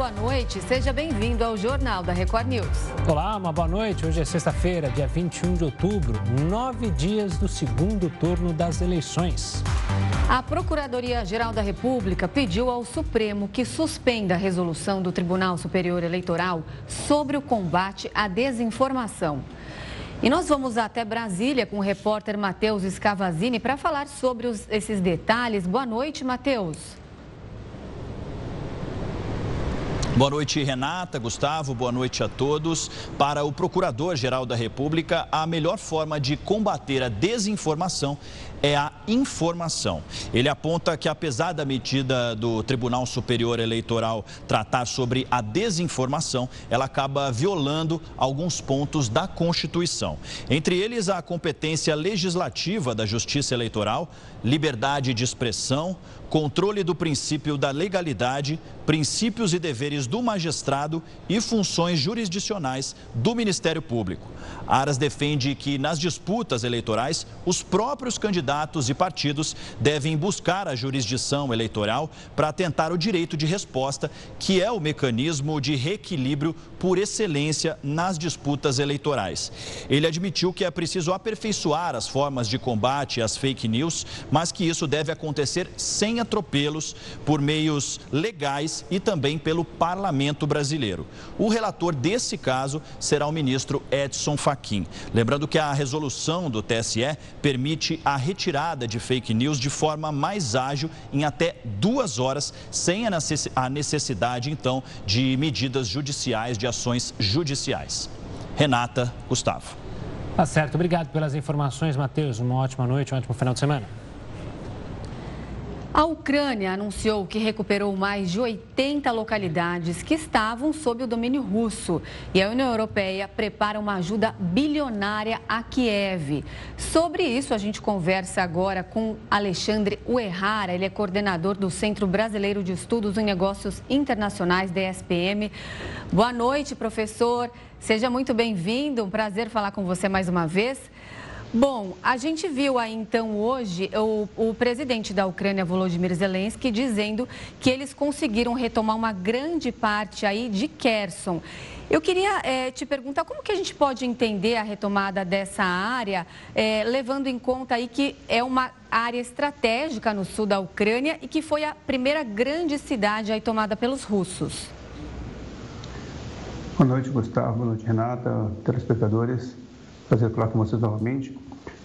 boa noite. Seja bem-vindo ao Jornal da Record News. Olá, uma boa noite. Hoje é sexta-feira, dia 21 de outubro, nove dias do segundo turno das eleições. A Procuradoria-Geral da República pediu ao Supremo que suspenda a resolução do Tribunal Superior Eleitoral sobre o combate à desinformação. E nós vamos até Brasília com o repórter Matheus Scavazini para falar sobre os, esses detalhes. Boa noite, Matheus. Boa noite, Renata, Gustavo, boa noite a todos. Para o Procurador-Geral da República, a melhor forma de combater a desinformação é a informação. Ele aponta que, apesar da medida do Tribunal Superior Eleitoral tratar sobre a desinformação, ela acaba violando alguns pontos da Constituição. Entre eles, a competência legislativa da Justiça Eleitoral, liberdade de expressão, controle do princípio da legalidade, princípios e deveres do magistrado e funções jurisdicionais do Ministério Público. Aras defende que nas disputas eleitorais, os próprios candidatos e partidos devem buscar a jurisdição eleitoral para tentar o direito de resposta, que é o mecanismo de reequilíbrio por excelência nas disputas eleitorais. Ele admitiu que é preciso aperfeiçoar as formas de combate às fake news, mas que isso deve acontecer sem atropelos, por meios legais e também pelo parlamento brasileiro. O relator desse caso será o ministro Edson Fachin. Lembrando que a resolução do TSE permite a retirada de fake news de forma mais ágil, em até duas horas, sem a necessidade, então, de medidas judiciais, de ações judiciais. Renata, Gustavo. Tá certo. Obrigado pelas informações, Matheus. Uma ótima noite, um ótimo final de semana. A Ucrânia anunciou que recuperou mais de 80 localidades que estavam sob o domínio russo. E a União Europeia prepara uma ajuda bilionária a Kiev. Sobre isso, a gente conversa agora com Alexandre Uerrara. Ele é coordenador do Centro Brasileiro de Estudos em Negócios Internacionais, DSPM. Boa noite, professor. Seja muito bem-vindo. Um prazer falar com você mais uma vez. Bom, a gente viu aí então hoje o, o, presidente da Ucrânia, Volodymyr Zelensky, dizendo que eles conseguiram retomar uma grande parte aí de Kherson. Eu queria é, te perguntar como que a gente pode entender a retomada dessa área, é, levando em conta aí que é uma área estratégica no sul da Ucrânia e que foi a primeira grande cidade aí tomada pelos russos. Boa noite, Gustavo. Boa noite, Renata, telespectadores prazer falar com vocês novamente.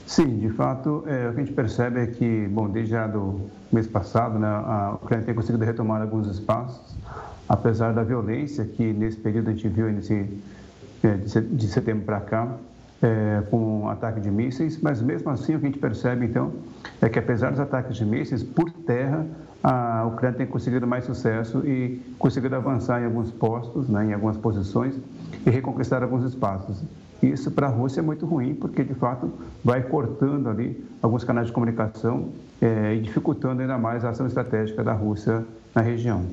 Sim, de fato, é, o que a gente percebe é que, bom, desde já do mês passado, né, a Ucrânia tem conseguido retomar alguns espaços, apesar da violência que nesse período a gente viu nesse, é, de setembro para cá, é, com um ataque de mísseis, mas mesmo assim o que a gente percebe, então, é que apesar dos ataques de mísseis, por terra, a Ucrânia tem conseguido mais sucesso e conseguido avançar em alguns postos, né, em algumas posições e reconquistar alguns espaços. Isso para a Rússia é muito ruim, porque de fato vai cortando ali alguns canais de comunicação é, e dificultando ainda mais a ação estratégica da Rússia na região.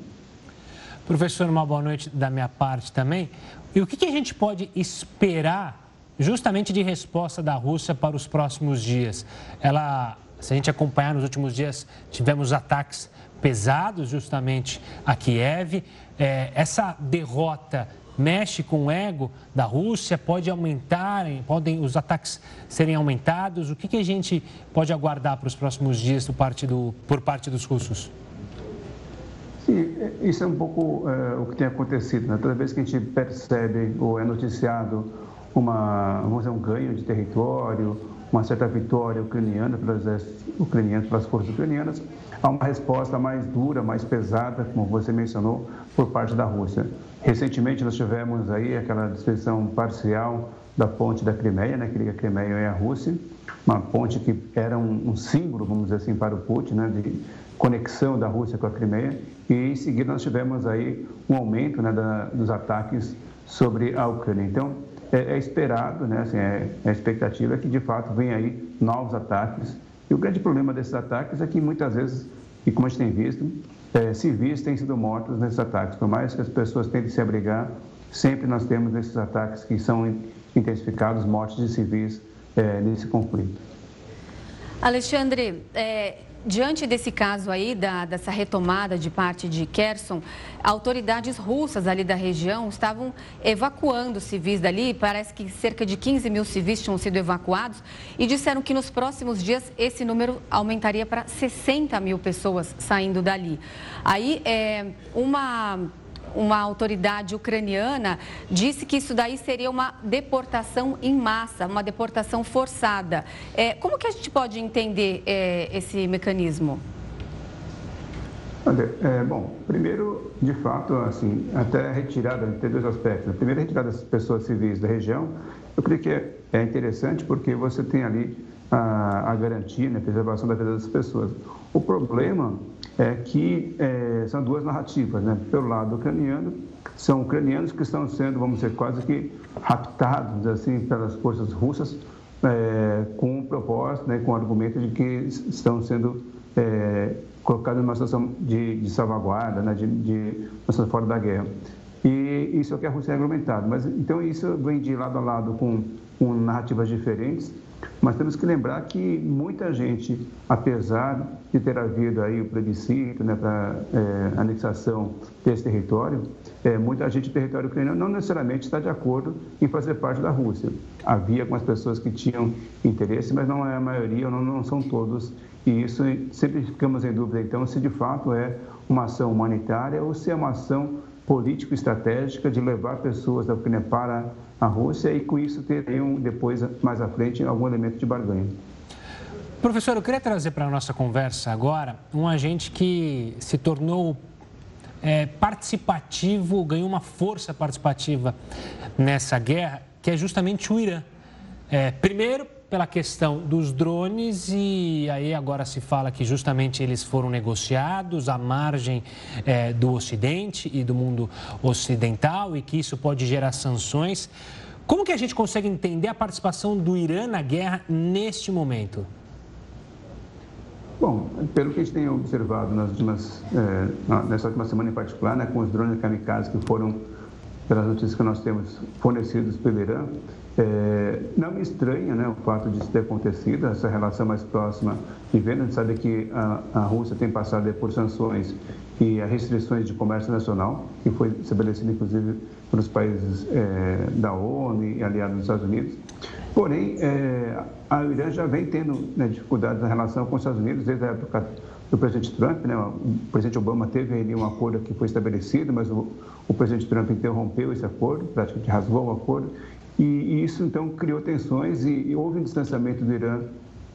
Professor, uma boa noite da minha parte também. E o que, que a gente pode esperar justamente de resposta da Rússia para os próximos dias? Ela, se a gente acompanhar nos últimos dias, tivemos ataques pesados justamente a Kiev. É, essa derrota mexe com o ego da Rússia? Pode aumentar, podem os ataques serem aumentados? O que, que a gente pode aguardar para os próximos dias do parte do, por parte dos russos? Sim, isso é um pouco é, o que tem acontecido. Né? Toda vez que a gente percebe ou é noticiado uma, vamos dizer, um ganho de território, uma certa vitória ucraniana pelos exércitos ucranianos, pelas forças ucranianas, há uma resposta mais dura, mais pesada, como você mencionou, por parte da Rússia. Recentemente nós tivemos aí aquela destruição parcial da ponte da Crimeia, né, que liga a Crimeia e a Rússia, uma ponte que era um, um símbolo, vamos dizer assim, para o Putin, né, de conexão da Rússia com a Crimeia, e em seguida nós tivemos aí um aumento né, da, dos ataques sobre a Ucrânia. Então, é, é esperado, né, assim, é, é a expectativa é que de fato venha aí novos ataques. E o grande problema desses ataques é que muitas vezes, e como a gente tem visto, é, civis têm sido mortos nesses ataques. Por mais que as pessoas tentem se abrigar, sempre nós temos nesses ataques que são intensificados mortes de civis é, nesse conflito. Alexandre, é, diante desse caso aí, da, dessa retomada de parte de Kherson, autoridades russas ali da região estavam evacuando civis dali. Parece que cerca de 15 mil civis tinham sido evacuados e disseram que nos próximos dias esse número aumentaria para 60 mil pessoas saindo dali. Aí, é, uma uma autoridade ucraniana disse que isso daí seria uma deportação em massa, uma deportação forçada. É, como que a gente pode entender é, esse mecanismo? Olha, é, bom, primeiro, de fato, assim, até a retirada, tem dois aspectos. A primeira, a retirada das pessoas civis da região, eu creio que é interessante porque você tem ali a, a garantia, né, a preservação da vida das pessoas. O problema é que é, são duas narrativas, né? Pelo lado ucraniano, são ucranianos que estão sendo, vamos dizer, quase que raptados, assim, pelas forças russas, é, com propósito, né, com argumento de que estão sendo é, colocados numa situação de, de salvaguarda, né, de, de uma fora da guerra. E isso é o que a Rússia é argumentado. Mas, então, isso vem de lado a lado com, com narrativas diferentes, mas temos que lembrar que muita gente, apesar de ter havido aí o plebiscito né, para é, anexação desse território, é, muita gente do território ucraniano não necessariamente está de acordo em fazer parte da Rússia. Havia algumas pessoas que tinham interesse, mas não é a maioria, não, não são todos. E isso sempre ficamos em dúvida, então, se de fato é uma ação humanitária ou se é uma ação político-estratégica de levar pessoas da Ucrânia para a Rússia e com isso teriam depois, mais à frente, algum elemento de barganha. Professor, eu queria trazer para a nossa conversa agora um agente que se tornou é, participativo, ganhou uma força participativa nessa guerra, que é justamente o Irã. É, primeiro, pela questão dos drones e aí agora se fala que justamente eles foram negociados à margem é, do Ocidente e do mundo ocidental e que isso pode gerar sanções. Como que a gente consegue entender a participação do Irã na guerra neste momento? Bom, pelo que a gente tem observado nas últimas, é, nessa última semana em particular, né, com os drones kamikazes que foram, pelas notícias que nós temos, fornecidos pelo Irã, é, não me estranha né, o fato de isso ter acontecido, essa relação mais próxima de venda. A gente sabe que a, a Rússia tem passado por sanções e restrições de comércio nacional, que foi estabelecido inclusive pelos países é, da ONU e aliados dos Estados Unidos. Porém, é, a Irã já vem tendo né, dificuldades na relação com os Estados Unidos desde a época do presidente Trump. Né? O presidente Obama teve ali um acordo que foi estabelecido, mas o, o presidente Trump interrompeu esse acordo, praticamente rasgou o acordo e, isso, então, criou tensões e, houve um distanciamento do Irã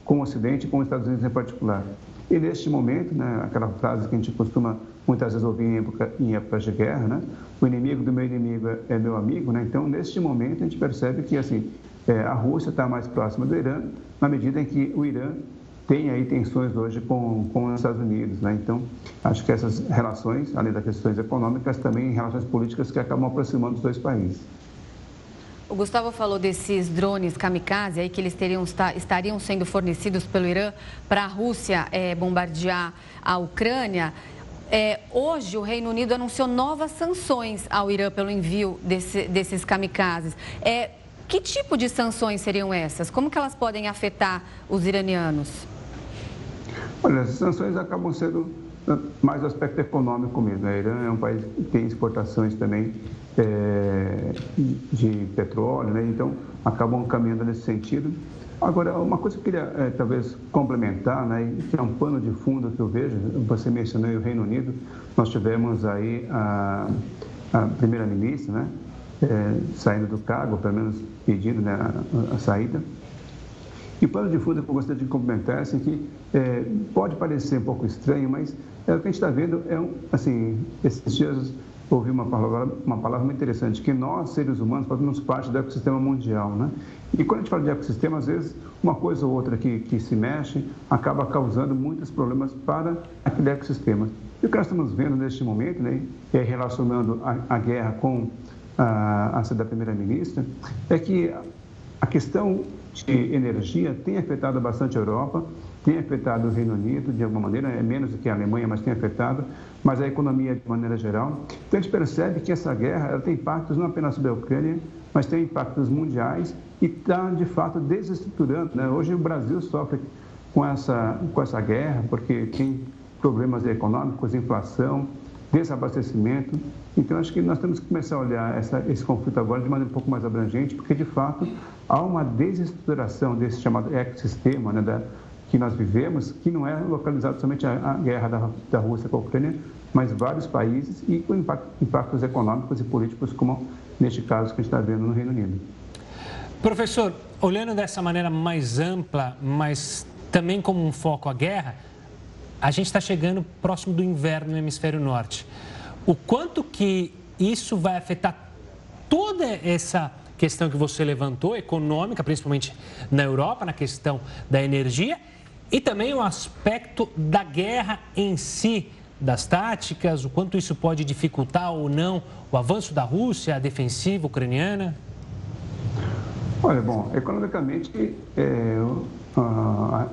com o Ocidente com os Estados Unidos em particular. E neste momento, né, aquela frase que a gente costuma muitas vezes ouvir em, época, em épocas de guerra, né, o inimigo do meu inimigo é meu amigo, né, então neste momento a gente percebe que assim, é, a Rússia está mais próxima do Irã, na medida em que o Irã tem aí tensões hoje com, com os Estados Unidos. Né? Então, acho que essas relações, além das questões econômicas, também relações políticas que acabam aproximando os dois países. O Gustavo falou desses drones kamikaze aí que eles teriam, estariam sendo fornecidos pelo Irã para a Rússia é, bombardear a Ucrânia. É, hoje, o Reino Unido anunciou novas sanções ao Irã pelo envio desse, desses kamikazes. É, que tipo de sanções seriam essas? Como que elas podem afetar os iranianos? Olha, as sanções acabam sendo mais o aspecto econômico mesmo. O Irã é um país que tem exportações também é, de petróleo, né? então acabam caminhando nesse sentido. Agora, uma coisa que eu queria é, talvez complementar, né, que é um pano de fundo que eu vejo, você mencionou o Reino Unido, nós tivemos aí a, a primeira-ministra, né, é, saindo do cargo, pelo menos pedindo né, a, a saída. E o pano de fundo que eu gostaria de complementar é assim, que é, pode parecer um pouco estranho, mas é, o que a gente está vendo é, um, assim, esses dias ouvi uma palavra, uma palavra muito interessante, que nós, seres humanos, fazemos parte do ecossistema mundial, né? E quando a gente fala de ecossistema, às vezes, uma coisa ou outra que, que se mexe acaba causando muitos problemas para aquele ecossistema. E o que nós estamos vendo neste momento, né, é relacionando a, a guerra com a, a da primeira-ministra, é que a questão de energia tem afetado bastante a Europa, tem afetado o Reino Unido de alguma maneira, é menos do que a Alemanha, mas tem afetado, mas a economia de maneira geral. Então a gente percebe que essa guerra ela tem impactos não apenas sobre a Ucrânia, mas tem impactos mundiais e está de fato desestruturando. Né? Hoje o Brasil sofre com essa, com essa guerra, porque tem problemas econômicos, inflação, desabastecimento. Então, acho que nós temos que começar a olhar essa, esse conflito agora de maneira um pouco mais abrangente, porque, de fato, há uma desestruturação desse chamado ecossistema né, da, que nós vivemos, que não é localizado somente a guerra da, da Rússia com a Ucrânia, mas vários países e com impacto, impactos econômicos e políticos, como neste caso que a gente está vendo no Reino Unido. Professor, olhando dessa maneira mais ampla, mas também como um foco à guerra, a gente está chegando próximo do inverno no hemisfério norte. O quanto que isso vai afetar toda essa questão que você levantou, econômica, principalmente na Europa, na questão da energia, e também o aspecto da guerra em si, das táticas, o quanto isso pode dificultar ou não o avanço da Rússia, a defensiva ucraniana? Olha, bom, economicamente, é, o,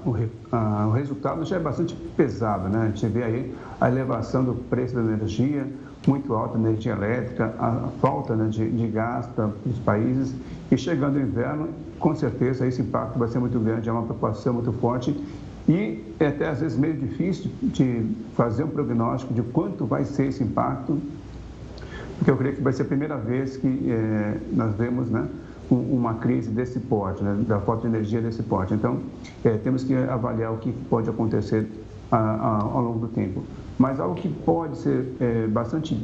o, resultado já é bastante pesado, né? A gente vê aí a elevação do preço da energia, muito alta energia elétrica, a falta né, de, de gás para os países e chegando o inverno, com certeza esse impacto vai ser muito grande, é uma preocupação muito forte e é até às vezes meio difícil de fazer um prognóstico de quanto vai ser esse impacto, porque eu creio que vai ser a primeira vez que é, nós vemos, né? uma crise desse porte, né, da falta de energia desse porte. Então, é, temos que avaliar o que pode acontecer a, a, ao longo do tempo. Mas algo que pode ser é, bastante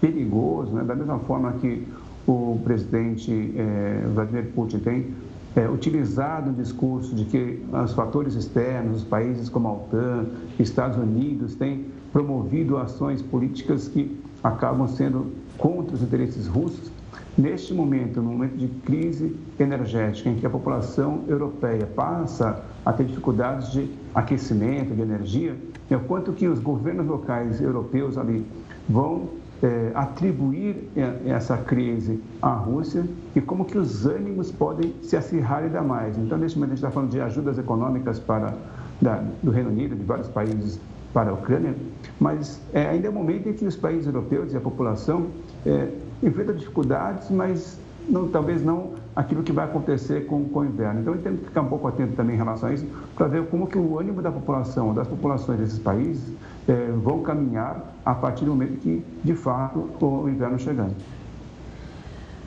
perigoso, né, da mesma forma que o presidente é, Vladimir Putin tem é, utilizado o discurso de que os fatores externos, os países como a OTAN, Estados Unidos, têm promovido ações políticas que acabam sendo contra os interesses russos, Neste momento, no momento de crise energética, em que a população europeia passa a ter dificuldades de aquecimento, de energia, é o quanto que os governos locais europeus ali vão é, atribuir essa crise à Rússia e como que os ânimos podem se acirrar ainda mais. Então, neste momento, a gente está falando de ajudas econômicas para, da, do Reino Unido, de vários países para a Ucrânia, mas é, ainda é o momento em que os países europeus e a população é, enfrenta dificuldades, mas não, talvez não aquilo que vai acontecer com, com o inverno. Então, temos que ficar um pouco atento também em relação a isso, para ver como que o ânimo da população, das populações desses países, é, vão caminhar a partir do momento que, de fato, o inverno chegando.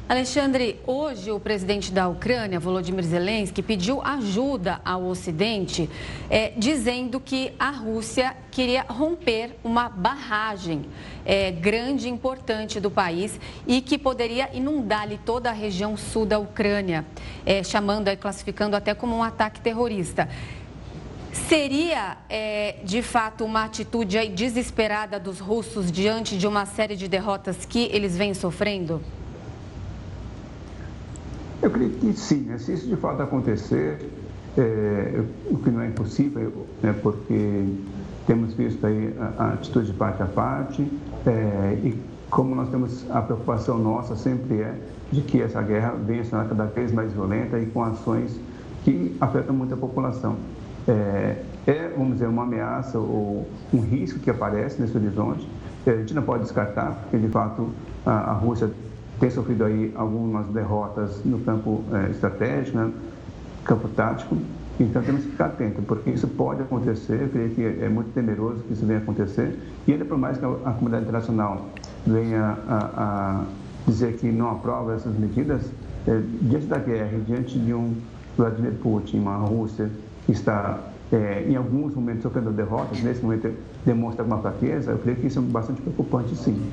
Alexandre, hoje o presidente da Ucrânia, Volodymyr Zelensky, pediu ajuda ao Ocidente, é, dizendo que a Rússia queria romper uma barragem é, grande e importante do país e que poderia inundar toda a região sul da Ucrânia, é, chamando e classificando até como um ataque terrorista. Seria, é, de fato, uma atitude desesperada dos russos diante de uma série de derrotas que eles vêm sofrendo? Eu creio que sim, né? se isso de fato acontecer, é, o que não é impossível, né? porque temos visto aí a, a atitude de parte a parte, é, e como nós temos a preocupação nossa sempre é de que essa guerra venha se tornar cada vez mais violenta e com ações que afetam muito a população. É, é, vamos dizer, uma ameaça ou um risco que aparece nesse horizonte. É, a gente não pode descartar, porque de fato a, a Rússia tem sofrido aí algumas derrotas no campo é, estratégico, né? campo tático. Então temos que ficar atento, porque isso pode acontecer, eu creio que é muito temeroso que isso venha acontecer, e ainda por mais que a, a comunidade internacional venha a, a, dizer que não aprova essas medidas, é, diante da guerra, diante de um Vladimir Putin, uma Rússia está é, em alguns momentos sofrendo derrotas, nesse momento demonstra alguma fraqueza, eu creio que isso é bastante preocupante sim.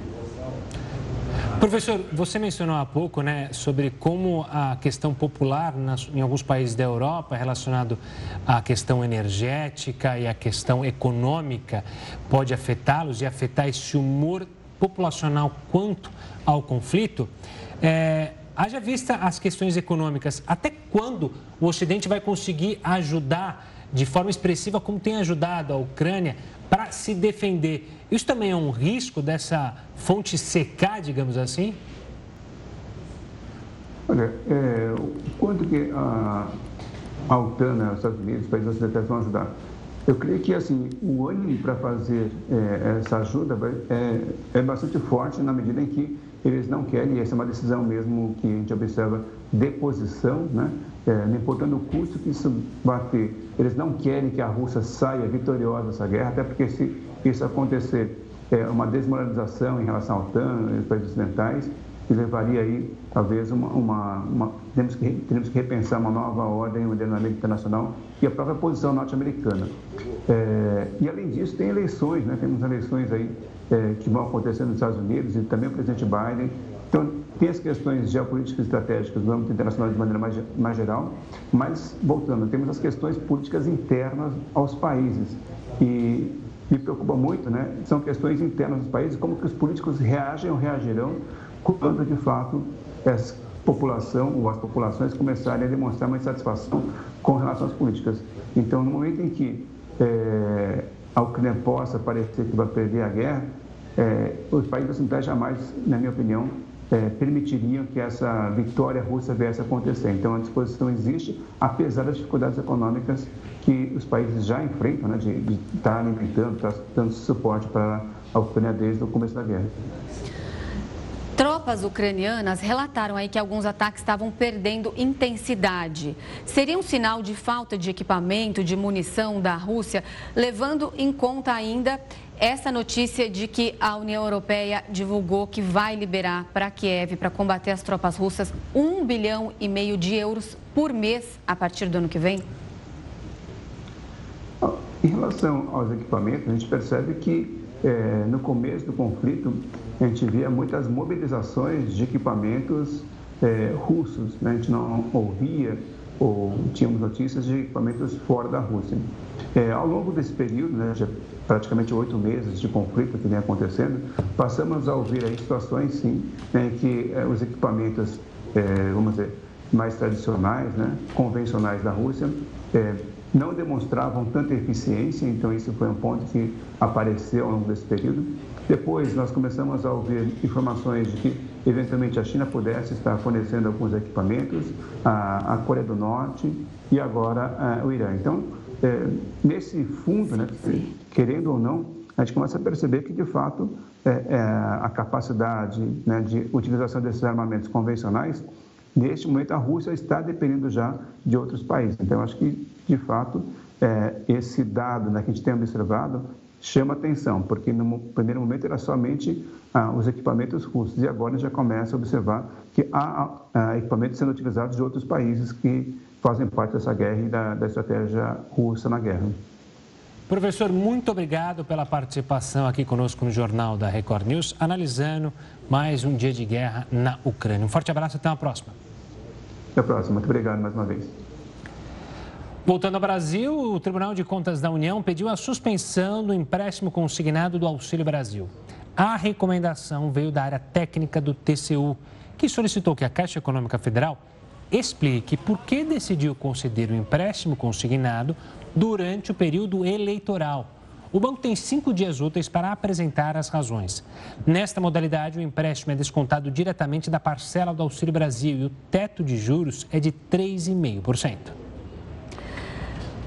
Professor, você mencionou há pouco né, sobre como a questão popular nas, em alguns países da Europa, relacionado à questão energética e à questão econômica, pode afetá-los e afetar esse humor populacional quanto ao conflito. É, haja vista as questões econômicas, até quando o Ocidente vai conseguir ajudar de forma expressiva, como tem ajudado a Ucrânia, para se defender? Isso também é um risco dessa fonte secar, digamos assim? Olha, é, quanto que a, a OTAN, os Estados Unidos, os países ocidentais vão ajudar? Eu creio que assim o ânimo para fazer é, essa ajuda é, é, bastante forte na medida em que eles não querem, e essa é uma decisão mesmo que a gente observa de posição, né? É, não importando o custo que isso vai ter, eles não querem que a Rússia saia vitoriosa dessa guerra, até porque se isso acontecer, é uma desmoralização em relação à OTAN, e países ocidentais, que levaria aí, talvez, uma, uma, uma temos, que, temos que repensar uma nova ordem, um ordenamento internacional e a própria posição norte-americana. É, e, além disso, tem eleições, né? temos eleições aí é, que vão acontecer nos Estados Unidos e também o presidente Biden. Então, tem as questões geopolíticas e estratégicas no âmbito internacional de maneira mais, mais geral, mas, voltando, temos as questões políticas internas aos países. E me preocupa muito, né? São questões internas dos países, como que os políticos reagem ou reagirão quando, de fato, essa população ou as populações começarem a demonstrar uma insatisfação com relação às políticas. Então, no momento em que é, a Ucrânia possa parecer que vai perder a guerra, é, os países ocidentais jamais, na minha opinião, é, permitiriam que essa vitória russa viesse a acontecer. Então, a disposição existe, apesar das dificuldades econômicas que os países já enfrentam, né, de, estar alimentando, estar dando suporte para a Ucrânia desde o começo da guerra. Tropas ucranianas relataram aí que alguns ataques estavam perdendo intensidade. Seria um sinal de falta de equipamento, de munição da Rússia, levando em conta ainda essa notícia de que a União Europeia divulgou que vai liberar para Kiev, para combater as tropas russas, um bilhão e meio de euros por mês a partir do ano que vem? Em relação aos equipamentos, a gente percebe que é, no começo do conflito a gente via muitas mobilizações de equipamentos é, russos. Né? A gente não ouvia ou tínhamos notícias de equipamentos fora da Rússia. É, ao longo desse período, né, já praticamente oito meses de conflito que vem acontecendo, passamos a ouvir aí situações, sim, né, em que é, os equipamentos, é, vamos dizer, mais tradicionais, né, convencionais da Rússia, é, não demonstravam tanta eficiência, então isso foi um ponto que apareceu ao longo desse período. Depois, nós começamos a ouvir informações de que, eventualmente, a China pudesse estar fornecendo alguns equipamentos, a, a Coreia do Norte e agora a, o Irã. Então, é, nesse fundo, né, querendo ou não, a gente começa a perceber que, de fato, é, é, a capacidade né, de utilização desses armamentos convencionais, neste momento, a Rússia está dependendo já de outros países. Então, acho que, de fato, é, esse dado né, que a gente tem observado chama atenção, porque no primeiro momento era somente ah, os equipamentos russos e agora já começa a observar que há ah, equipamentos sendo utilizados de outros países que fazem parte dessa guerra e da, da estratégia russa na guerra. Professor, muito obrigado pela participação aqui conosco no Jornal da Record News, analisando mais um dia de guerra na Ucrânia. Um forte abraço e até a próxima. Até a próxima. Muito obrigado mais uma vez. Voltando ao Brasil, o Tribunal de Contas da União pediu a suspensão do empréstimo consignado do Auxílio Brasil. A recomendação veio da área técnica do TCU, que solicitou que a Caixa Econômica Federal explique por que decidiu conceder o empréstimo consignado durante o período eleitoral. O banco tem cinco dias úteis para apresentar as razões. Nesta modalidade, o empréstimo é descontado diretamente da parcela do Auxílio Brasil e o teto de juros é de 3,5%.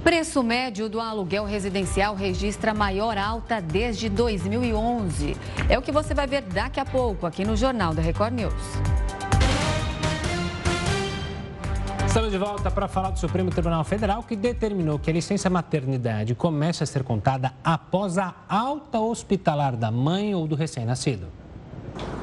Preço médio do aluguel residencial registra maior alta desde 2011. É o que você vai ver daqui a pouco aqui no Jornal da Record News. Estamos de volta para falar do Supremo Tribunal Federal que determinou que a licença maternidade comece a ser contada após a alta hospitalar da mãe ou do recém-nascido.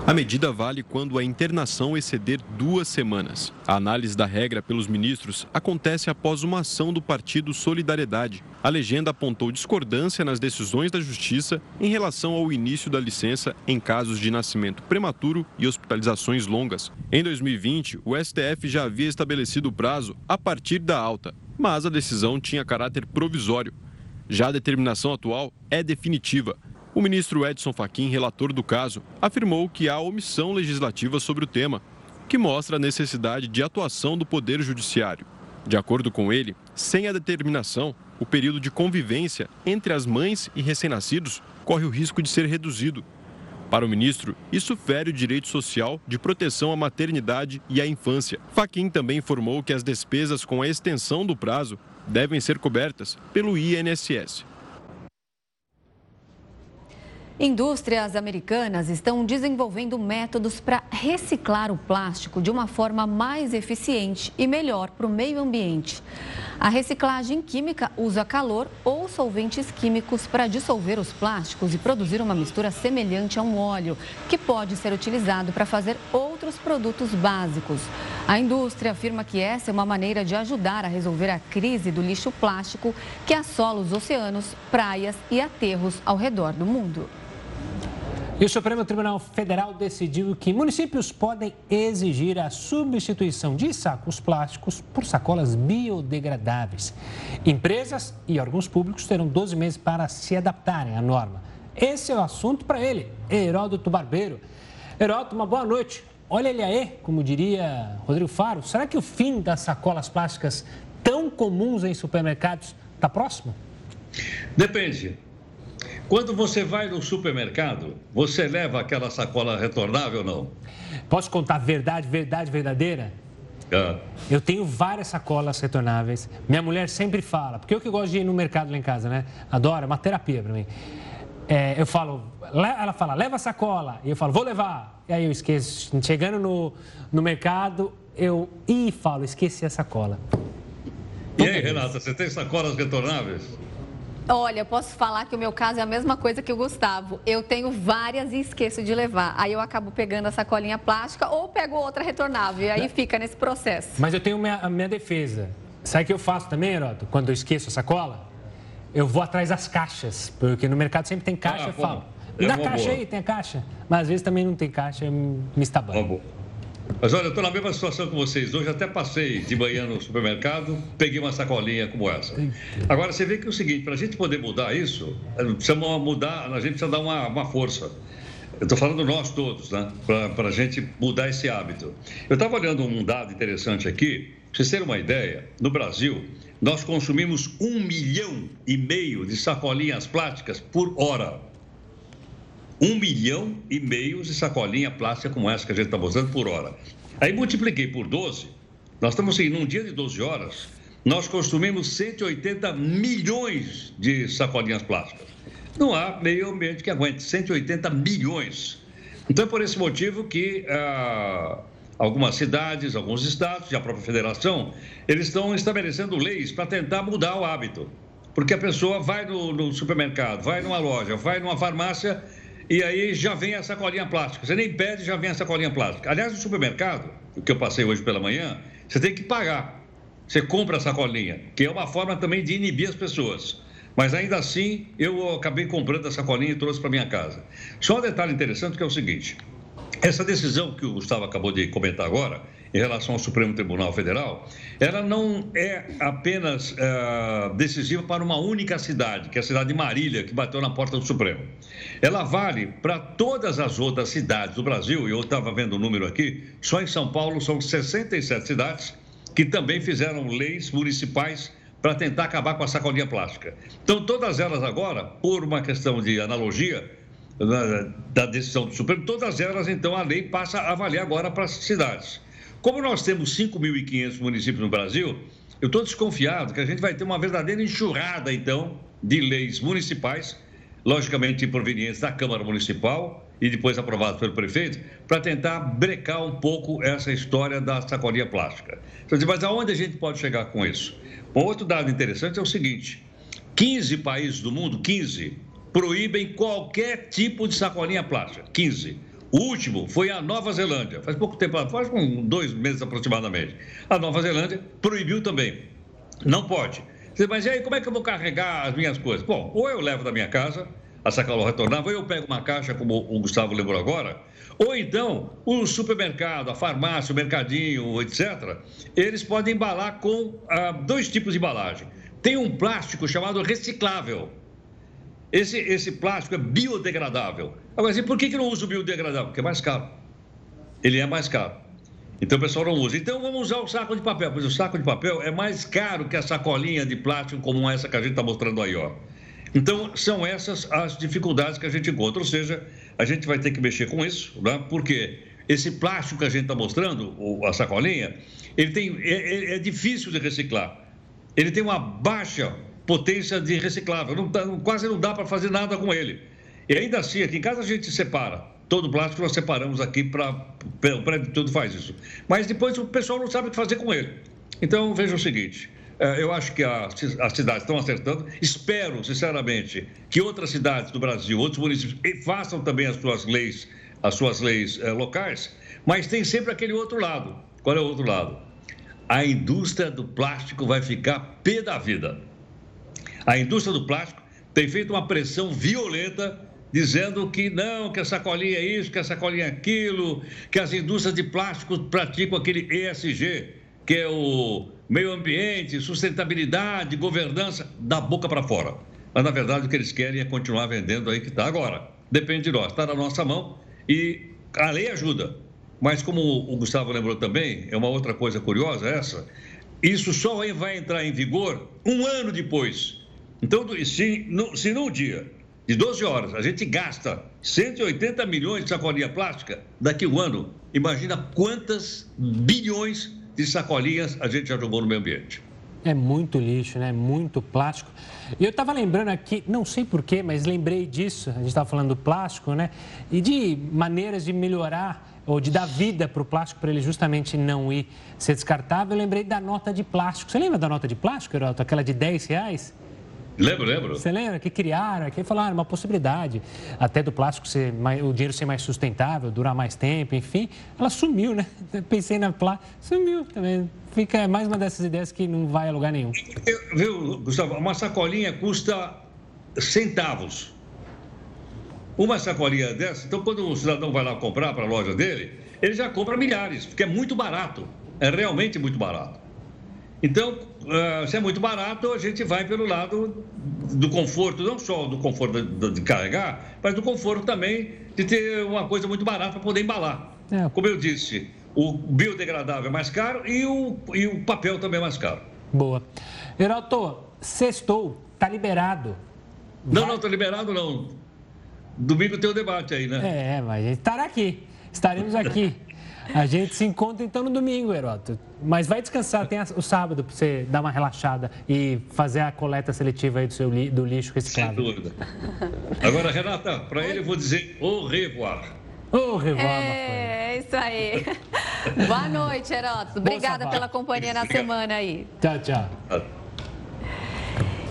A medida vale quando a internação exceder duas semanas. A análise da regra pelos ministros acontece após uma ação do partido Solidariedade. A legenda apontou discordância nas decisões da Justiça em relação ao início da licença em casos de nascimento prematuro e hospitalizações longas. Em 2020, o STF já havia estabelecido o prazo a partir da alta, mas a decisão tinha caráter provisório. Já a determinação atual é definitiva o ministro Edson Fachin, relator do caso, afirmou que há omissão legislativa sobre o tema, que mostra a necessidade de atuação do Poder Judiciário. De acordo com ele, sem a determinação, o período de convivência entre as mães e recém-nascidos corre o risco de ser reduzido. Para o ministro, isso fere o direito social de proteção à maternidade e à infância. Faquim também informou que as despesas com a extensão do prazo devem ser cobertas pelo INSS. Indústrias americanas estão desenvolvendo métodos para reciclar o plástico de uma forma mais eficiente e melhor para o meio ambiente. A reciclagem química usa calor ou solventes químicos para dissolver os plásticos e produzir uma mistura semelhante a um óleo, que pode ser utilizado para fazer outros produtos básicos. A indústria afirma que essa é uma maneira de ajudar a resolver a crise do lixo plástico que assola os oceanos, praias e aterros ao redor do mundo. E o Supremo Tribunal Federal decidiu que municípios podem exigir a substituição de sacos plásticos por sacolas biodegradáveis. Empresas e órgãos públicos terão 12 meses para se adaptarem à norma. Esse é o assunto para ele, Heródoto Barbeiro. Heródoto, uma boa noite. Olha ele aí, como diria Rodrigo Faro. Será que o fim das sacolas plásticas tão comuns em supermercados está próximo? Depende. Quando você vai no supermercado, você leva aquela sacola retornável ou não? Posso contar verdade, verdade verdadeira? Ah. Eu tenho várias sacolas retornáveis. Minha mulher sempre fala, porque eu que gosto de ir no mercado lá em casa, né? Adoro, é uma terapia para mim. É, eu falo, ela fala, leva a sacola. E eu falo, vou levar. E aí eu esqueço. Chegando no, no mercado, eu e falo, esqueci a sacola. E aí, Renata, você tem sacolas retornáveis? Olha, eu posso falar que o meu caso é a mesma coisa que o Gustavo. Eu tenho várias e esqueço de levar. Aí eu acabo pegando a sacolinha plástica ou pego outra retornável. E aí fica nesse processo. Mas eu tenho minha, a minha defesa. Sabe o que eu faço também, Heroto? Quando eu esqueço a sacola? Eu vou atrás das caixas. Porque no mercado sempre tem caixa, ah, eu falo. Me dá é caixa boa. aí, tem a caixa. Mas às vezes também não tem caixa, me estabando. Mas olha, eu estou na mesma situação que vocês. Hoje até passei de manhã no supermercado, peguei uma sacolinha como essa. Agora, você vê que é o seguinte, para a gente poder mudar isso, precisa mudar, a gente precisa dar uma, uma força. Eu estou falando nós todos, né? Para a gente mudar esse hábito. Eu estava olhando um dado interessante aqui. Para vocês terem uma ideia, no Brasil, nós consumimos um milhão e meio de sacolinhas plásticas por hora um milhão e meio de sacolinha plástica como essa que a gente está mostrando por hora. Aí multipliquei por 12, nós estamos assim, num dia de 12 horas, nós consumimos 180 milhões de sacolinhas plásticas. Não há meio ambiente que aguente 180 milhões. Então é por esse motivo que ah, algumas cidades, alguns estados e a própria federação, eles estão estabelecendo leis para tentar mudar o hábito. Porque a pessoa vai no, no supermercado, vai numa loja, vai numa farmácia e aí já vem a sacolinha plástica. Você nem pede, já vem a sacolinha plástica. Aliás, no supermercado, o que eu passei hoje pela manhã, você tem que pagar. Você compra a sacolinha, que é uma forma também de inibir as pessoas. Mas ainda assim, eu acabei comprando a sacolinha e trouxe para minha casa. Só um detalhe interessante que é o seguinte: essa decisão que o Gustavo acabou de comentar agora, em relação ao Supremo Tribunal Federal, ela não é apenas uh, decisiva para uma única cidade, que é a cidade de Marília, que bateu na porta do Supremo. Ela vale para todas as outras cidades do Brasil, e eu estava vendo o número aqui, só em São Paulo são 67 cidades que também fizeram leis municipais para tentar acabar com a sacolinha plástica. Então, todas elas agora, por uma questão de analogia, da decisão do Supremo, todas elas, então, a lei passa a valer agora para as cidades. Como nós temos 5.500 municípios no Brasil, eu estou desconfiado que a gente vai ter uma verdadeira enxurrada, então, de leis municipais, logicamente provenientes da Câmara Municipal e depois aprovadas pelo prefeito, para tentar brecar um pouco essa história da sacolinha plástica. Então, mas aonde a gente pode chegar com isso? Um outro dado interessante é o seguinte: 15 países do mundo, 15, proíbem qualquer tipo de sacolinha plástica. 15. O último foi a Nova Zelândia, faz pouco tempo, faz um, dois meses aproximadamente. A Nova Zelândia proibiu também. Não pode. Mas e aí, como é que eu vou carregar as minhas coisas? Bom, ou eu levo da minha casa, a sacola retornável, ou eu pego uma caixa, como o Gustavo lembrou agora, ou então o supermercado, a farmácia, o mercadinho, etc., eles podem embalar com ah, dois tipos de embalagem. Tem um plástico chamado reciclável esse, esse plástico é biodegradável. Agora, assim, por que, que não usa o biodegradável? Porque é mais caro. Ele é mais caro. Então o pessoal não usa. Então vamos usar o saco de papel. Pois o saco de papel é mais caro que a sacolinha de plástico como essa que a gente está mostrando aí, ó. Então são essas as dificuldades que a gente encontra. Ou seja, a gente vai ter que mexer com isso, né? porque esse plástico que a gente está mostrando, a sacolinha, ele tem, é, é, é difícil de reciclar. Ele tem uma baixa potência de reciclável. Não, quase não dá para fazer nada com ele. E ainda assim, aqui em casa a gente separa. Todo plástico nós separamos aqui para. O prédio todo faz isso. Mas depois o pessoal não sabe o que fazer com ele. Então, veja o seguinte: é, eu acho que as cidades estão acertando. Espero, sinceramente, que outras cidades do Brasil, outros municípios, façam também as suas leis, as suas leis é, locais, mas tem sempre aquele outro lado. Qual é o outro lado? A indústria do plástico vai ficar pé da vida. A indústria do plástico tem feito uma pressão violenta dizendo que não, que a sacolinha é isso, que a sacolinha é aquilo, que as indústrias de plástico praticam aquele ESG, que é o meio ambiente, sustentabilidade, governança, da boca para fora. Mas, na verdade, o que eles querem é continuar vendendo aí que está agora. Depende de nós, está na nossa mão e a lei ajuda. Mas, como o Gustavo lembrou também, é uma outra coisa curiosa essa, isso só vai entrar em vigor um ano depois. Então, se, se num dia de 12 horas a gente gasta 180 milhões de sacolinha plástica, daqui um ano, imagina quantas bilhões de sacolinhas a gente já jogou no meio ambiente. É muito lixo, né? Muito plástico. E eu estava lembrando aqui, não sei porquê, mas lembrei disso. A gente estava falando do plástico, né? E de maneiras de melhorar ou de dar vida para o plástico para ele justamente não ir ser descartável. Eu lembrei da nota de plástico. Você lembra da nota de plástico, Heroto? Aquela de 10 reais? Lembro, lembro. Você lembra que criaram, que falaram uma possibilidade até do plástico ser mais, o dinheiro ser mais sustentável, durar mais tempo, enfim. Ela sumiu, né? Pensei na plástica, sumiu também. Fica mais uma dessas ideias que não vai a lugar nenhum. Eu, viu, Gustavo, uma sacolinha custa centavos. Uma sacolinha dessa, então quando o cidadão vai lá comprar para a loja dele, ele já compra milhares, porque é muito barato. É realmente muito barato. Então, uh, se é muito barato, a gente vai pelo lado do conforto, não só do conforto de, de carregar, mas do conforto também de ter uma coisa muito barata para poder embalar. É. Como eu disse, o biodegradável é mais caro e o, e o papel também é mais caro. Boa. Geraldo, sextou, está liberado. Não, vai... não, está liberado não. Domingo tem o debate aí, né? É, mas estará aqui. Estaremos aqui. A gente se encontra então no domingo, Heroto. Mas vai descansar, tem o sábado para você dar uma relaxada e fazer a coleta seletiva aí do, seu li, do lixo reciclado. Sem dúvida. Agora, Renata, para ele eu vou dizer au revoir. Au revoir, É, é isso aí. Boa noite, Heroto. Obrigada pela companhia na semana aí. Tchau, tchau.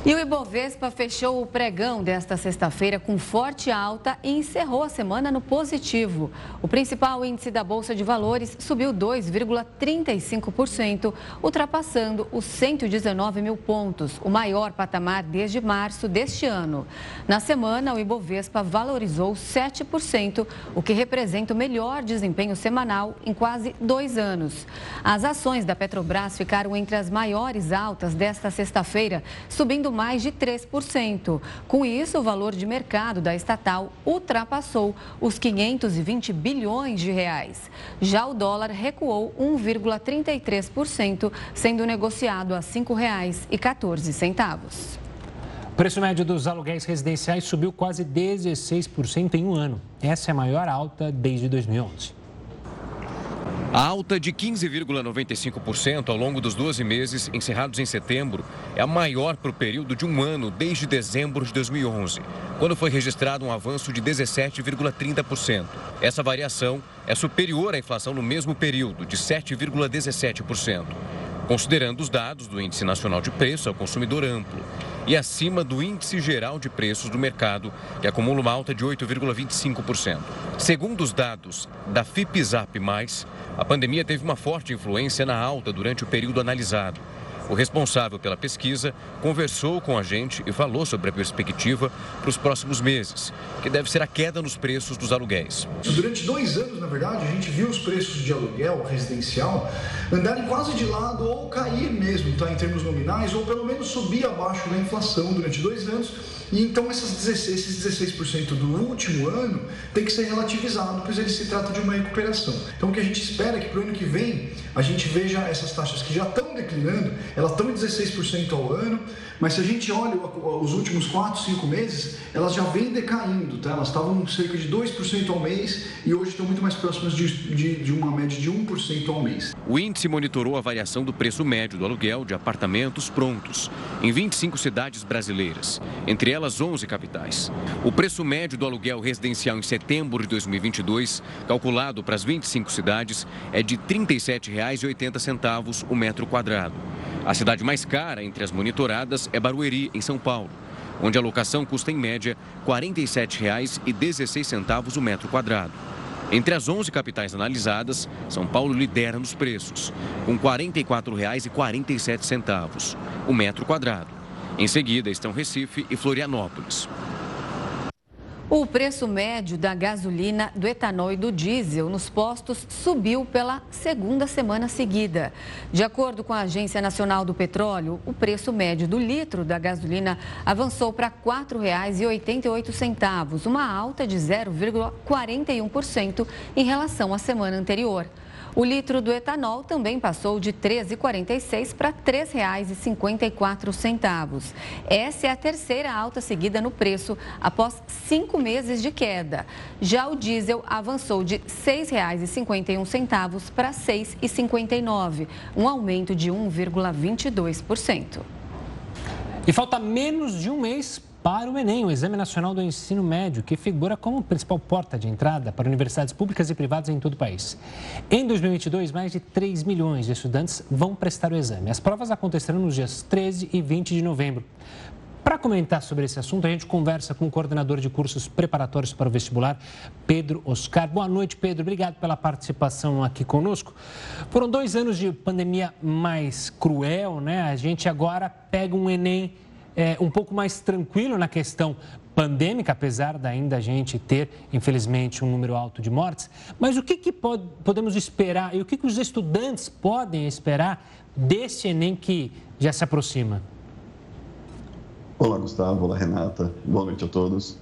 E o Ibovespa fechou o pregão desta sexta-feira com forte alta e encerrou a semana no positivo. O principal índice da Bolsa de Valores subiu 2,35%, ultrapassando os 119 mil pontos, o maior patamar desde março deste ano. Na semana, o Ibovespa valorizou 7%, o que representa o melhor desempenho semanal em quase dois anos. As ações da Petrobras ficaram entre as maiores altas desta sexta-feira, subindo mais de 3%. Com isso, o valor de mercado da estatal ultrapassou os 520 bilhões de reais. Já o dólar recuou 1,33%, sendo negociado a R$ 5,14. O preço médio dos aluguéis residenciais subiu quase 16% em um ano. Essa é a maior alta desde 2011. A alta de 15,95% ao longo dos 12 meses encerrados em setembro é a maior para o período de um ano desde dezembro de 2011, quando foi registrado um avanço de 17,30%. Essa variação é superior à inflação no mesmo período, de 7,17%, considerando os dados do Índice Nacional de Preço ao Consumidor Amplo e acima do índice geral de preços do mercado, que acumula uma alta de 8,25%. Segundo os dados da FIPZAP+, a pandemia teve uma forte influência na alta durante o período analisado. O responsável pela pesquisa conversou com a gente e falou sobre a perspectiva para os próximos meses, que deve ser a queda nos preços dos aluguéis. Durante dois anos, na verdade, a gente viu os preços de aluguel residencial andarem quase de lado ou cair mesmo, tá, em termos nominais, ou pelo menos subir abaixo da inflação durante dois anos e então esses 16%, esses 16% do último ano tem que ser relativizado, pois ele se trata de uma recuperação. Então o que a gente espera é que para o ano que vem a gente veja essas taxas que já estão declinando, elas estão em 16% ao ano, mas se a gente olha os últimos 4, 5 meses, elas já vêm decaindo, tá? elas estavam cerca de 2% ao mês e hoje estão muito mais próximas de, de, de uma média de 1% ao mês. O índice monitorou a variação do preço médio do aluguel de apartamentos prontos em 25 cidades brasileiras, entre elas pelas 11 capitais. O preço médio do aluguel residencial em setembro de 2022, calculado para as 25 cidades, é de R$ 37,80 o metro quadrado. A cidade mais cara entre as monitoradas é Barueri, em São Paulo, onde a locação custa em média R$ 47,16 o metro quadrado. Entre as 11 capitais analisadas, São Paulo lidera nos preços, com R$ 44,47 o metro quadrado. Em seguida estão Recife e Florianópolis. O preço médio da gasolina, do etanol e do diesel nos postos subiu pela segunda semana seguida. De acordo com a Agência Nacional do Petróleo, o preço médio do litro da gasolina avançou para R$ 4,88, uma alta de 0,41% em relação à semana anterior. O litro do etanol também passou de R$ 13,46 para R$ 3,54. Essa é a terceira alta seguida no preço após cinco meses de queda. Já o diesel avançou de R$ 6,51 para R$ 6,59, um aumento de 1,22%. E falta menos de um mês para o Enem, o Exame Nacional do Ensino Médio, que figura como principal porta de entrada para universidades públicas e privadas em todo o país. Em 2022, mais de 3 milhões de estudantes vão prestar o exame. As provas acontecerão nos dias 13 e 20 de novembro. Para comentar sobre esse assunto, a gente conversa com o coordenador de cursos preparatórios para o vestibular, Pedro Oscar. Boa noite, Pedro. Obrigado pela participação aqui conosco. Foram dois anos de pandemia mais cruel, né? A gente agora pega um Enem é, um pouco mais tranquilo na questão pandêmica, apesar da ainda a gente ter, infelizmente, um número alto de mortes. Mas o que, que pode, podemos esperar e o que, que os estudantes podem esperar desse Enem que já se aproxima? Olá, Gustavo. Olá, Renata. Boa noite a todos.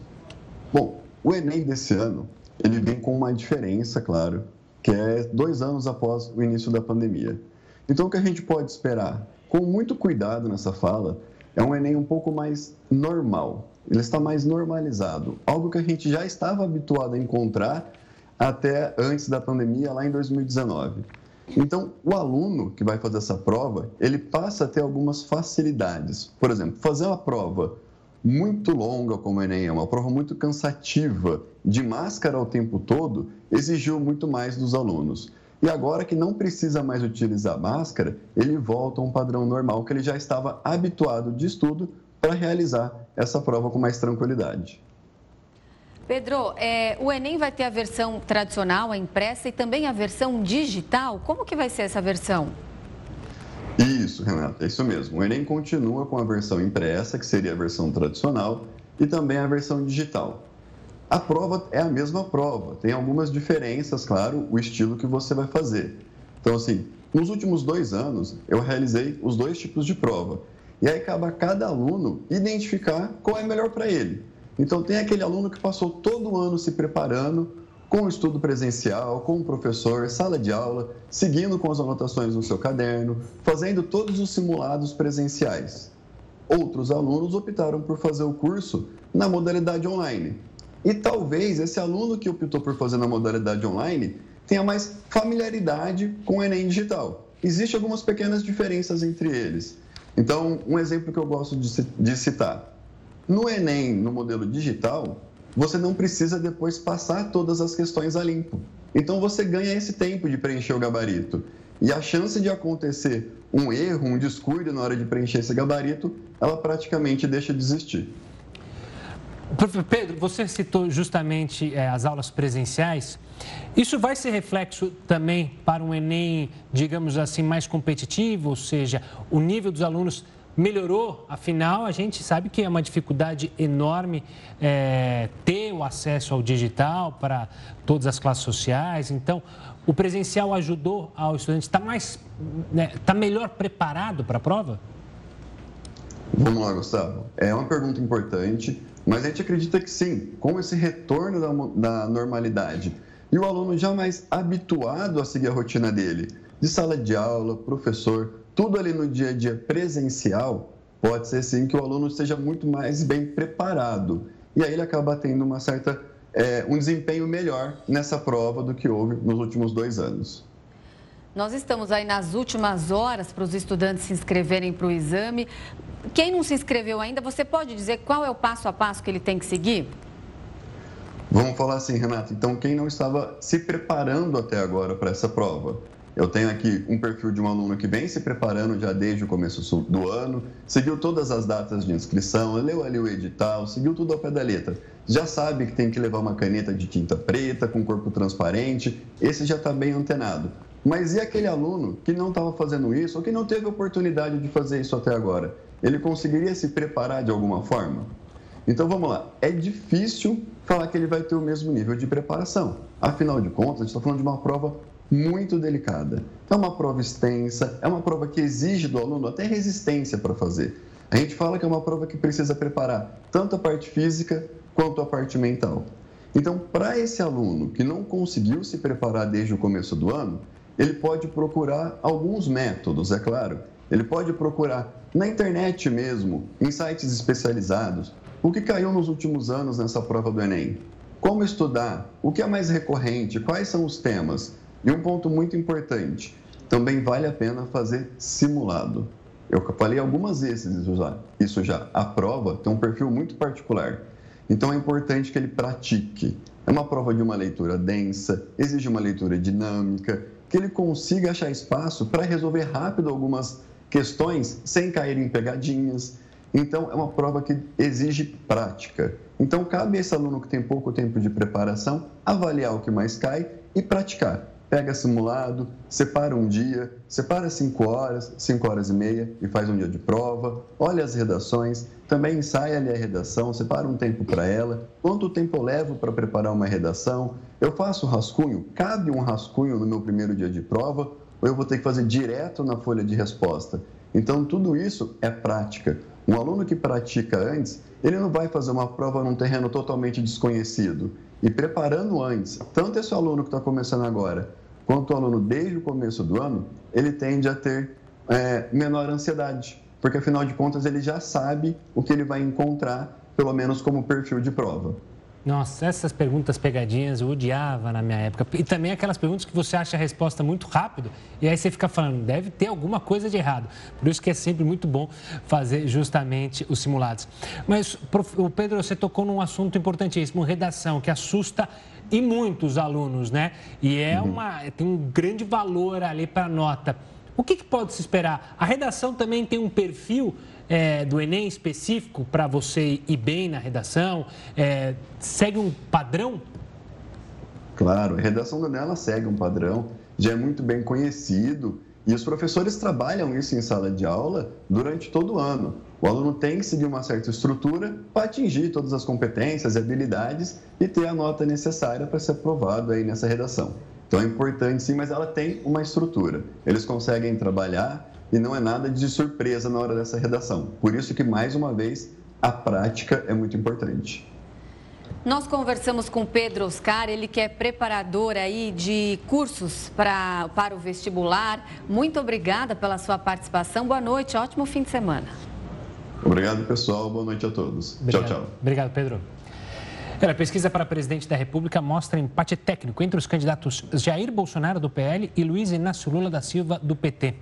Bom, o Enem desse ano, ele vem com uma diferença, claro, que é dois anos após o início da pandemia. Então, o que a gente pode esperar? Com muito cuidado nessa fala, é um Enem um pouco mais normal, ele está mais normalizado, algo que a gente já estava habituado a encontrar até antes da pandemia, lá em 2019. Então, o aluno que vai fazer essa prova, ele passa a ter algumas facilidades. Por exemplo, fazer uma prova muito longa, como o Enem é, uma prova muito cansativa, de máscara o tempo todo, exigiu muito mais dos alunos. E agora que não precisa mais utilizar máscara, ele volta a um padrão normal que ele já estava habituado de estudo para realizar essa prova com mais tranquilidade. Pedro, é, o Enem vai ter a versão tradicional, a impressa, e também a versão digital. Como que vai ser essa versão? Isso, Renata, é isso mesmo. O Enem continua com a versão impressa, que seria a versão tradicional, e também a versão digital. A prova é a mesma prova, tem algumas diferenças, claro, o estilo que você vai fazer. Então, assim, nos últimos dois anos, eu realizei os dois tipos de prova. E aí cabe a cada aluno identificar qual é melhor para ele. Então, tem aquele aluno que passou todo o ano se preparando com o estudo presencial, com o professor, sala de aula, seguindo com as anotações no seu caderno, fazendo todos os simulados presenciais. Outros alunos optaram por fazer o curso na modalidade online, e talvez esse aluno que optou por fazer na modalidade online tenha mais familiaridade com o Enem digital. Existem algumas pequenas diferenças entre eles. Então, um exemplo que eu gosto de citar. No Enem, no modelo digital, você não precisa depois passar todas as questões a limpo. Então, você ganha esse tempo de preencher o gabarito. E a chance de acontecer um erro, um descuido na hora de preencher esse gabarito, ela praticamente deixa de existir. Pedro, você citou justamente é, as aulas presenciais. Isso vai ser reflexo também para um Enem, digamos assim, mais competitivo, ou seja, o nível dos alunos melhorou, afinal, a gente sabe que é uma dificuldade enorme é, ter o acesso ao digital para todas as classes sociais. Então, o presencial ajudou ao estudante estar mais, né, estar melhor preparado para a prova? Vamos lá, Gustavo. É uma pergunta importante. Mas a gente acredita que sim, com esse retorno da, da normalidade e o aluno já mais habituado a seguir a rotina dele, de sala de aula, professor, tudo ali no dia a dia presencial, pode ser sim que o aluno esteja muito mais bem preparado. E aí ele acaba tendo uma certa, é, um desempenho melhor nessa prova do que houve nos últimos dois anos. Nós estamos aí nas últimas horas para os estudantes se inscreverem para o exame. Quem não se inscreveu ainda, você pode dizer qual é o passo a passo que ele tem que seguir? Vamos falar assim, Renato. Então, quem não estava se preparando até agora para essa prova, eu tenho aqui um perfil de um aluno que vem se preparando já desde o começo do ano, seguiu todas as datas de inscrição, leu ali o edital, seguiu tudo ao pé da letra. Já sabe que tem que levar uma caneta de tinta preta com corpo transparente, esse já está bem antenado. Mas e aquele aluno que não estava fazendo isso ou que não teve oportunidade de fazer isso até agora? Ele conseguiria se preparar de alguma forma? Então vamos lá, é difícil falar que ele vai ter o mesmo nível de preparação. Afinal de contas, a gente está falando de uma prova muito delicada. É uma prova extensa, é uma prova que exige do aluno até resistência para fazer. A gente fala que é uma prova que precisa preparar tanto a parte física quanto a parte mental. Então, para esse aluno que não conseguiu se preparar desde o começo do ano, ele pode procurar alguns métodos, é claro. Ele pode procurar na internet mesmo, em sites especializados, o que caiu nos últimos anos nessa prova do Enem. Como estudar? O que é mais recorrente? Quais são os temas? E um ponto muito importante, também vale a pena fazer simulado. Eu falei algumas vezes isso já. Isso já. A prova tem um perfil muito particular. Então é importante que ele pratique. É uma prova de uma leitura densa, exige uma leitura dinâmica, que ele consiga achar espaço para resolver rápido algumas questões sem cair em pegadinhas. Então é uma prova que exige prática. Então cabe a esse aluno que tem pouco tempo de preparação avaliar o que mais cai e praticar pega simulado, separa um dia, separa cinco horas, cinco horas e meia e faz um dia de prova, olha as redações, também ensaia ali a redação, separa um tempo para ela, quanto tempo eu levo para preparar uma redação, eu faço rascunho, cabe um rascunho no meu primeiro dia de prova ou eu vou ter que fazer direto na folha de resposta. Então, tudo isso é prática. Um aluno que pratica antes, ele não vai fazer uma prova num terreno totalmente desconhecido. E preparando antes, tanto esse aluno que está começando agora, quanto o aluno desde o começo do ano, ele tende a ter é, menor ansiedade, porque afinal de contas ele já sabe o que ele vai encontrar, pelo menos como perfil de prova. Nossa, essas perguntas pegadinhas eu odiava na minha época. E também aquelas perguntas que você acha a resposta muito rápido e aí você fica falando, deve ter alguma coisa de errado. Por isso que é sempre muito bom fazer justamente os simulados. Mas, o Pedro, você tocou num assunto importantíssimo, redação, que assusta e muitos alunos, né? E é uhum. uma, tem um grande valor ali para a nota. O que, que, pode se esperar? A redação também tem um perfil é, do Enem específico para você ir bem na redação? É, segue um padrão? Claro, a redação do Enem segue um padrão, já é muito bem conhecido e os professores trabalham isso em sala de aula durante todo o ano. O aluno tem que seguir uma certa estrutura para atingir todas as competências e habilidades e ter a nota necessária para ser aprovado aí nessa redação. Então é importante sim, mas ela tem uma estrutura. Eles conseguem trabalhar e não é nada de surpresa na hora dessa redação. Por isso que, mais uma vez, a prática é muito importante. Nós conversamos com Pedro Oscar, ele que é preparador aí de cursos pra, para o vestibular. Muito obrigada pela sua participação. Boa noite, ótimo fim de semana. Obrigado, pessoal. Boa noite a todos. Obrigado. Tchau, tchau. Obrigado, Pedro. A pesquisa para presidente da República mostra empate técnico entre os candidatos Jair Bolsonaro, do PL, e Luiz Inácio Lula da Silva, do PT.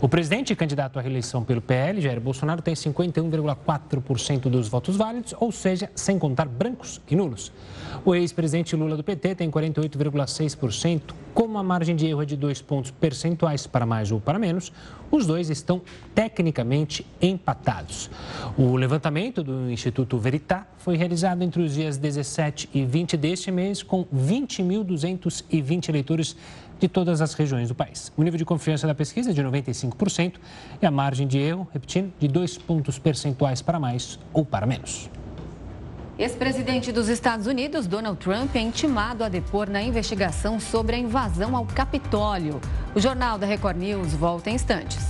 O presidente candidato à reeleição pelo PL, Jair Bolsonaro, tem 51,4% dos votos válidos, ou seja, sem contar brancos e nulos. O ex-presidente Lula do PT tem 48,6%. Como a margem de erro é de dois pontos percentuais para mais ou para menos, os dois estão tecnicamente empatados. O levantamento do Instituto Veritá foi realizado entre os dias 17 e 20 deste mês, com 20.220 eleitores de todas as regiões do país. O nível de confiança da pesquisa é de 95% e a margem de erro, repetindo, de dois pontos percentuais para mais ou para menos. Ex-presidente dos Estados Unidos, Donald Trump, é intimado a depor na investigação sobre a invasão ao Capitólio. O Jornal da Record News volta em instantes.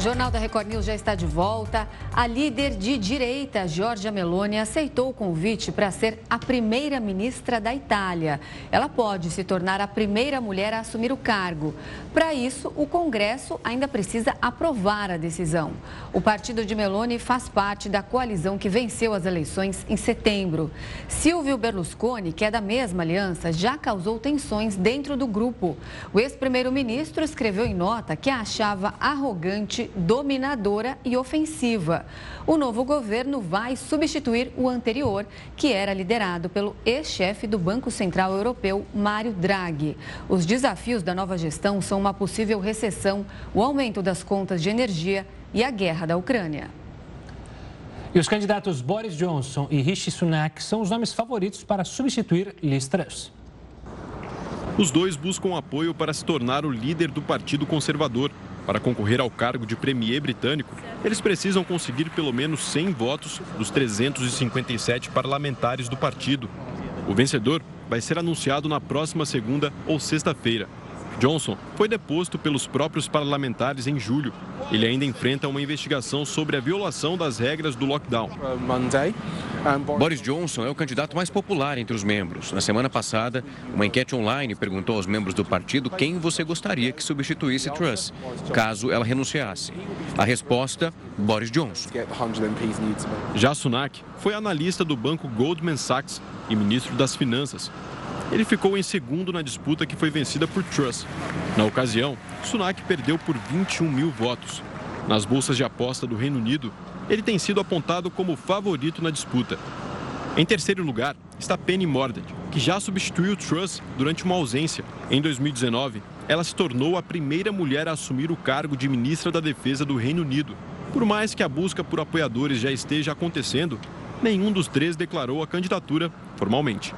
O Jornal da Record News já está de volta. A líder de direita, Giorgia Meloni, aceitou o convite para ser a primeira ministra da Itália. Ela pode se tornar a primeira mulher a assumir o cargo. Para isso, o Congresso ainda precisa aprovar a decisão. O partido de Meloni faz parte da coalizão que venceu as eleições em setembro. Silvio Berlusconi, que é da mesma aliança, já causou tensões dentro do grupo. O ex-primeiro-ministro escreveu em nota que a achava arrogante, dominadora e ofensiva. O novo governo vai substituir o anterior, que era liderado pelo ex-chefe do Banco Central Europeu, Mário Draghi. Os desafios da nova gestão são uma possível recessão, o aumento das contas de energia e a guerra da Ucrânia. E os candidatos Boris Johnson e Rishi Sunak são os nomes favoritos para substituir Liz Truss. Os dois buscam apoio para se tornar o líder do Partido Conservador. Para concorrer ao cargo de premier britânico, eles precisam conseguir pelo menos 100 votos dos 357 parlamentares do partido. O vencedor vai ser anunciado na próxima segunda ou sexta-feira. Johnson foi deposto pelos próprios parlamentares em julho. Ele ainda enfrenta uma investigação sobre a violação das regras do lockdown. Boris Johnson é o candidato mais popular entre os membros. Na semana passada, uma enquete online perguntou aos membros do partido quem você gostaria que substituísse Truss, caso ela renunciasse. A resposta: Boris Johnson. Já Sunak foi analista do banco Goldman Sachs e ministro das Finanças. Ele ficou em segundo na disputa que foi vencida por Truss. Na ocasião, Sunak perdeu por 21 mil votos. Nas bolsas de aposta do Reino Unido, ele tem sido apontado como favorito na disputa. Em terceiro lugar está Penny Mordaunt, que já substituiu Truss durante uma ausência. Em 2019, ela se tornou a primeira mulher a assumir o cargo de ministra da Defesa do Reino Unido. Por mais que a busca por apoiadores já esteja acontecendo, nenhum dos três declarou a candidatura formalmente.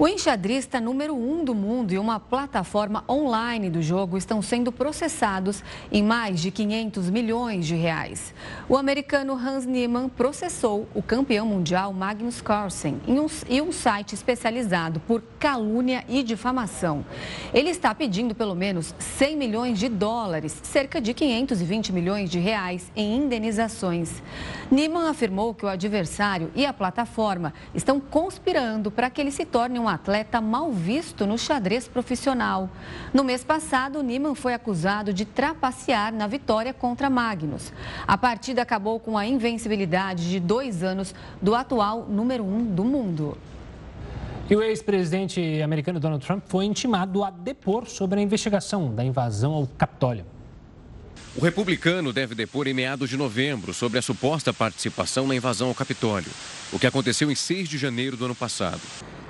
O enxadrista número um do mundo e uma plataforma online do jogo estão sendo processados em mais de 500 milhões de reais. O americano Hans Niemann processou o campeão mundial Magnus Carlsen em um, em um site especializado por calúnia e difamação. Ele está pedindo pelo menos 100 milhões de dólares, cerca de 520 milhões de reais em indenizações. Niemann afirmou que o adversário e a plataforma estão conspirando para que ele se torne um um atleta mal visto no xadrez profissional. No mês passado, Niemann foi acusado de trapacear na vitória contra Magnus. A partida acabou com a invencibilidade de dois anos do atual número um do mundo. E o ex-presidente americano Donald Trump foi intimado a depor sobre a investigação da invasão ao Capitólio. O republicano deve depor em meados de novembro sobre a suposta participação na invasão ao Capitólio, o que aconteceu em 6 de janeiro do ano passado.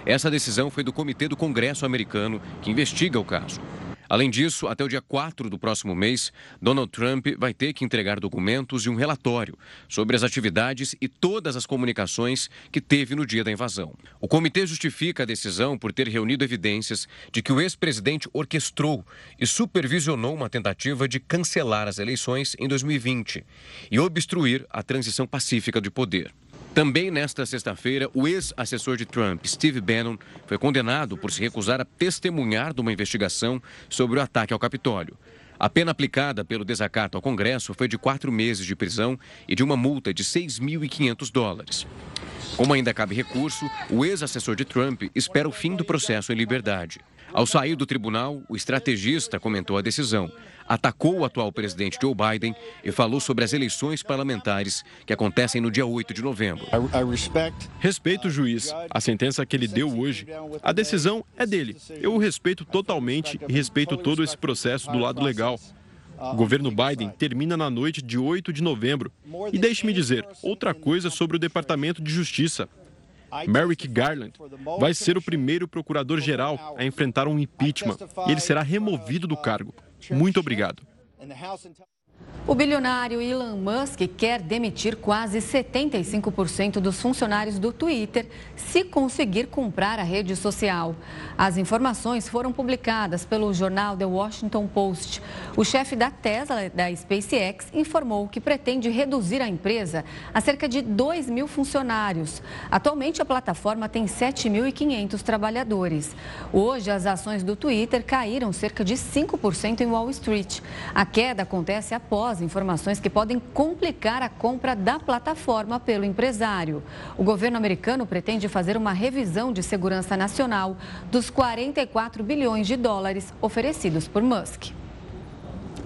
Essa decisão foi do Comitê do Congresso americano, que investiga o caso. Além disso, até o dia 4 do próximo mês, Donald Trump vai ter que entregar documentos e um relatório sobre as atividades e todas as comunicações que teve no dia da invasão. O comitê justifica a decisão por ter reunido evidências de que o ex-presidente orquestrou e supervisionou uma tentativa de cancelar as eleições em 2020 e obstruir a transição pacífica de poder. Também nesta sexta-feira, o ex-assessor de Trump, Steve Bannon, foi condenado por se recusar a testemunhar de uma investigação sobre o ataque ao Capitólio. A pena aplicada pelo desacato ao Congresso foi de quatro meses de prisão e de uma multa de 6.500 dólares. Como ainda cabe recurso, o ex-assessor de Trump espera o fim do processo em liberdade. Ao sair do tribunal, o estrategista comentou a decisão, atacou o atual presidente Joe Biden e falou sobre as eleições parlamentares que acontecem no dia 8 de novembro. Respeito o juiz, a sentença que ele deu hoje. A decisão é dele. Eu o respeito totalmente e respeito todo esse processo do lado legal. O governo Biden termina na noite de 8 de novembro. E deixe-me dizer outra coisa sobre o Departamento de Justiça. Merrick Garland vai ser o primeiro procurador-geral a enfrentar um impeachment e ele será removido do cargo. Muito obrigado. O bilionário Elon Musk quer demitir quase 75% dos funcionários do Twitter se conseguir comprar a rede social. As informações foram publicadas pelo jornal The Washington Post. O chefe da Tesla, da SpaceX, informou que pretende reduzir a empresa a cerca de 2 mil funcionários. Atualmente, a plataforma tem 7.500 trabalhadores. Hoje, as ações do Twitter caíram cerca de 5% em Wall Street. A queda acontece após após informações que podem complicar a compra da plataforma pelo empresário. O governo americano pretende fazer uma revisão de segurança nacional dos 44 bilhões de dólares oferecidos por Musk.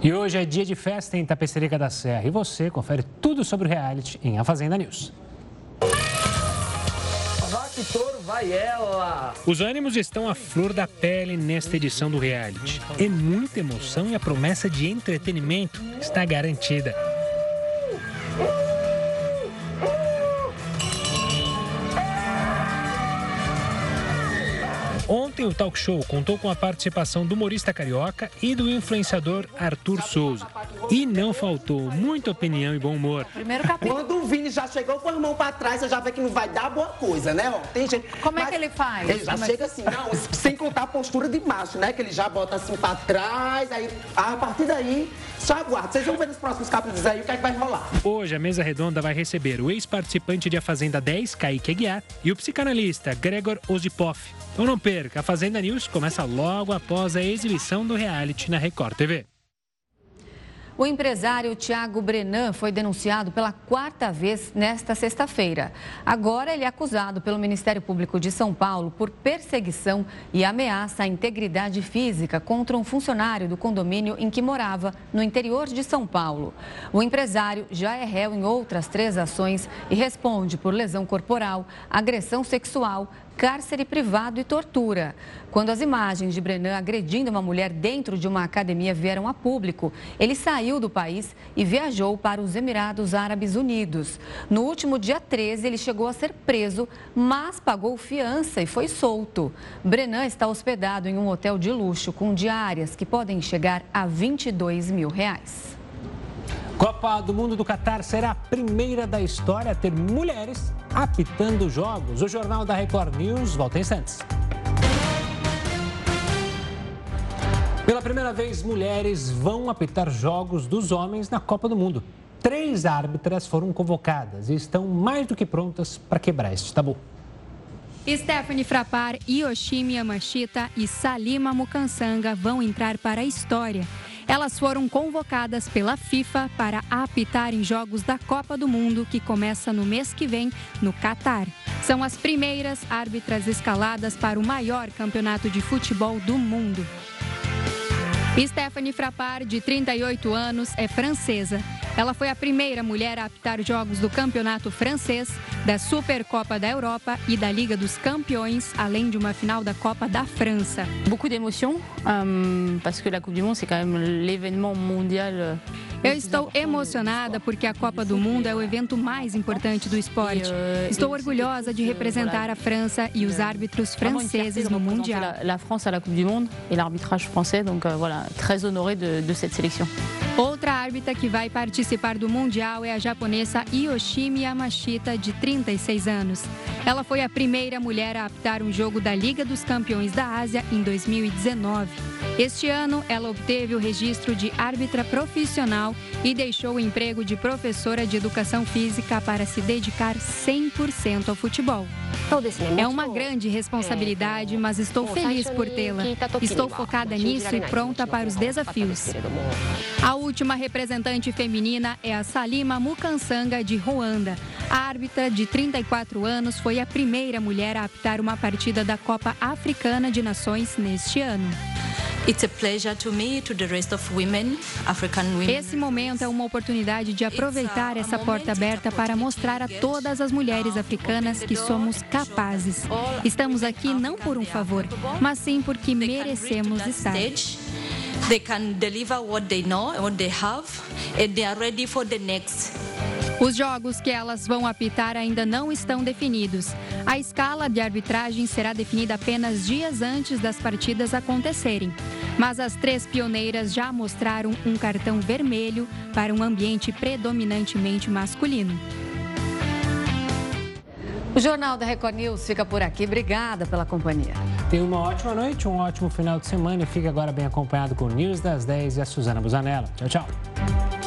E hoje é dia de festa em Tapecerica da Serra e você confere tudo sobre o reality em A Fazenda News. Rock Touro vai ela! Os ânimos estão à flor da pele nesta edição do reality. É muita emoção e a promessa de entretenimento está garantida. Ontem, o talk show contou com a participação do humorista carioca e do influenciador Arthur Souza. E não faltou muita opinião e bom humor. Primeiro capítulo. Quando o Vini já chegou com a mão pra trás, você já vê que não vai dar boa coisa, né? Ó, tem gente... Como é que ele faz? Ele já Como chega é... assim, não, sem contar a postura de macho, né? Que ele já bota assim pra trás, aí a partir daí, só aguarda. Vocês vão ver nos próximos capítulos aí o que é que vai rolar. Hoje, a mesa redonda vai receber o ex-participante de A Fazenda 10, Kaique Aguiar, e o psicanalista Gregor Ozipoff. Então não perca, a Fazenda News começa logo após a exibição do reality na Record TV. O empresário Tiago Brenan foi denunciado pela quarta vez nesta sexta-feira. Agora ele é acusado pelo Ministério Público de São Paulo por perseguição e ameaça à integridade física contra um funcionário do condomínio em que morava, no interior de São Paulo. O empresário já é réu em outras três ações e responde por lesão corporal, agressão sexual, cárcere privado e tortura. Quando as imagens de Brenan agredindo uma mulher dentro de uma academia vieram a público, ele saiu do país e viajou para os Emirados Árabes Unidos. No último dia 13, ele chegou a ser preso, mas pagou fiança e foi solto. Brenan está hospedado em um hotel de luxo com diárias que podem chegar a 22 mil reais. Copa do Mundo do Catar será a primeira da história a ter mulheres apitando jogos. O Jornal da Record News volta em instantes. Pela primeira vez, mulheres vão apitar jogos dos homens na Copa do Mundo. Três árbitras foram convocadas e estão mais do que prontas para quebrar este tabu. Stephanie Frappar, Yoshimi Yamashita e Salima Mukansanga vão entrar para a história elas foram convocadas pela FIFA para apitar em jogos da Copa do Mundo, que começa no mês que vem, no Catar. São as primeiras árbitras escaladas para o maior campeonato de futebol do mundo. Stephanie Frappard, de 38 anos, é francesa. Ela foi a primeira mulher a apitar jogos do campeonato francês, da Supercopa da Europa e da Liga dos Campeões, além de uma final da Copa da França. Beaucoup d'émotions, um, parce que la Coupe du Monde c'est quand même l'événement mondial euh, eu estou emocionada porque a Copa do Mundo é o evento mais importante do esporte. Estou orgulhosa de representar a França e os árbitros franceses no Mundial. A França na Coupe du Monde e l'arbitrage français, donc euh, voilà, très honoré de, de cette sélection. Outra árbitra que vai participar do Mundial é a japonesa Yoshimi Yamashita, de 36 anos. Ela foi a primeira mulher a apitar um jogo da Liga dos Campeões da Ásia em 2019. Este ano, ela obteve o registro de árbitra profissional e deixou o emprego de professora de educação física para se dedicar 100% ao futebol. É uma grande responsabilidade, mas estou feliz por tê-la. Estou focada nisso e pronta para os desafios. A última representante feminina é a Salima Mukansanga, de Ruanda. A árbitra de 34 anos foi a primeira mulher a apitar uma partida da Copa Africana de Nações neste ano. Esse momento é uma oportunidade de aproveitar essa porta aberta para mostrar a todas as mulheres africanas que somos capazes. Estamos aqui não por um favor, mas sim porque merecemos estar. They can deliver what they know, what they have, and they are ready for the next. Os jogos que elas vão apitar ainda não estão definidos. A escala de arbitragem será definida apenas dias antes das partidas acontecerem. Mas as três pioneiras já mostraram um cartão vermelho para um ambiente predominantemente masculino. O Jornal da Record News fica por aqui. Obrigada pela companhia. Tenha uma ótima noite, um ótimo final de semana e fique agora bem acompanhado com o News das 10 e a Suzana Busanella. Tchau, tchau.